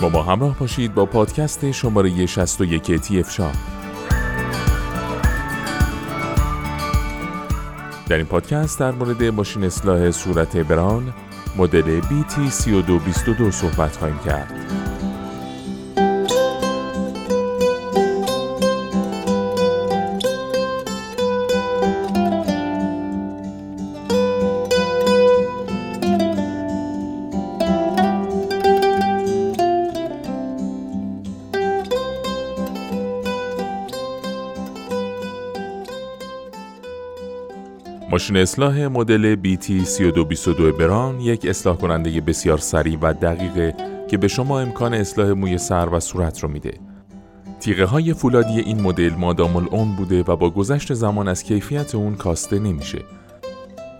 با ما همراه باشید با پادکست شماره 61 تی افشا در این پادکست در مورد ماشین اصلاح صورت بران مدل BT3222 صحبت خواهیم کرد. ماشین اصلاح مدل BT3222 بران یک اصلاح کننده بسیار سریع و دقیقه که به شما امکان اصلاح موی سر و صورت رو میده. تیغه های فولادی این مدل مادام العمر بوده و با گذشت زمان از کیفیت اون کاسته نمیشه.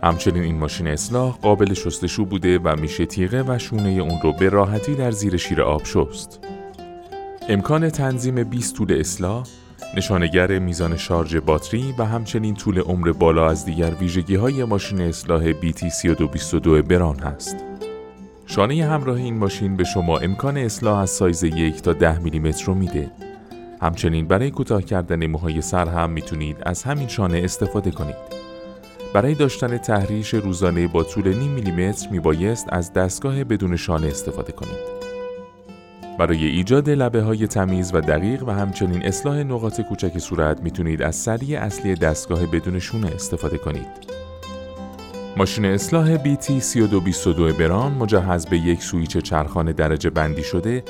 همچنین این ماشین اصلاح قابل شستشو بوده و میشه تیغه و شونه اون رو به راحتی در زیر شیر آب شست. امکان تنظیم 20 طول اصلاح نشانگر میزان شارژ باتری و همچنین طول عمر بالا از دیگر ویژگی های ماشین اصلاح BT3222 بران هست. شانه همراه این ماشین به شما امکان اصلاح از سایز یک تا ده میلیمتر رو میده. همچنین برای کوتاه کردن موهای سر هم می‌تونید از همین شانه استفاده کنید. برای داشتن تحریش روزانه با طول نیم میلیمتر میبایست از دستگاه بدون شانه استفاده کنید. برای ایجاد لبه های تمیز و دقیق و همچنین اصلاح نقاط کوچک صورت می‌تونید از سری اصلی دستگاه بدون شونه استفاده کنید. ماشین اصلاح BT3222 بران مجهز به یک سویچ چرخان درجه بندی شده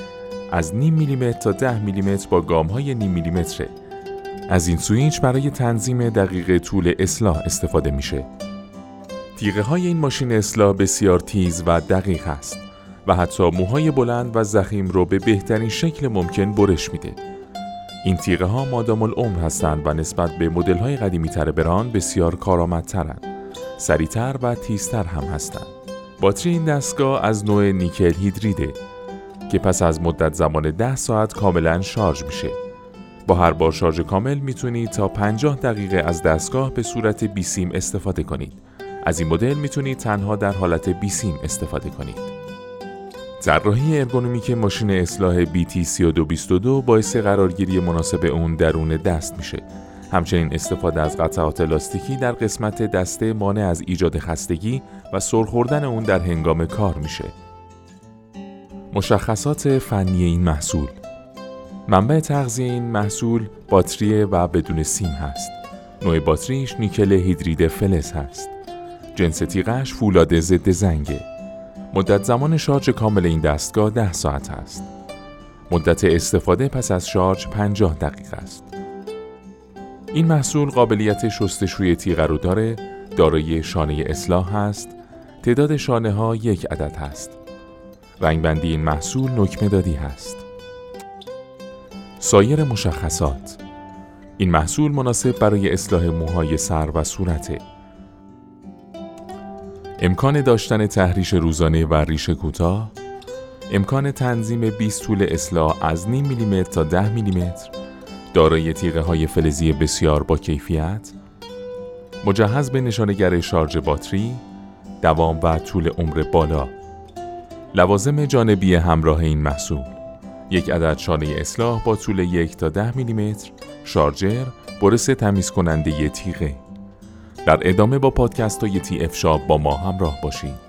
از نیم میلیمتر تا ده میلیمتر با گام های نیم میلیمتره. از این سویچ برای تنظیم دقیق طول اصلاح استفاده میشه. تیغه های این ماشین اصلاح بسیار تیز و دقیق است. و حتی موهای بلند و زخیم رو به بهترین شکل ممکن برش میده. این تیغه ها مادام العمر هستند و نسبت به مدل های قدیمی تر بران بسیار کارآمدترند. سریعتر و تیزتر هم هستند. باتری این دستگاه از نوع نیکل هیدریده که پس از مدت زمان 10 ساعت کاملا شارژ میشه. با هر بار شارژ کامل می‌تونید تا 50 دقیقه از دستگاه به صورت بیسیم استفاده کنید. از این مدل می‌تونید تنها در حالت بیسیم استفاده کنید. طراحی ارگونومیک ماشین اصلاح BT3222 باعث قرارگیری مناسب اون درون دست میشه. همچنین استفاده از قطعات لاستیکی در قسمت دسته مانع از ایجاد خستگی و سرخوردن اون در هنگام کار میشه. مشخصات فنی این محصول منبع تغذیه این محصول باتری و بدون سیم هست. نوع باتریش نیکل هیدرید فلز هست. جنس تیغش فولاد ضد زنگه. مدت زمان شارژ کامل این دستگاه 10 ساعت است. مدت استفاده پس از شارژ 50 دقیقه است. این محصول قابلیت شستشوی تیغه رو داره، دارای شانه اصلاح هست، تعداد شانه ها یک عدد هست. رنگ بندی این محصول نکمه دادی هست. سایر مشخصات این محصول مناسب برای اصلاح موهای سر و صورته. امکان داشتن تحریش روزانه و ریش کوتاه؟ امکان تنظیم 20 طول اصلاح از نیم میلیمتر تا 10 میلیمتر؟ دارای تیغه های فلزی بسیار با کیفیت؟ مجهز به نشانگر شارژ باتری؟ دوام و طول عمر بالا؟ لوازم جانبی همراه این محصول؟ یک عدد شانه اصلاح با طول یک تا ده میلیمتر؟ شارژر برس تمیز کننده تیغه؟ در ادامه با پادکست های تی اف شاب با ما همراه باشید.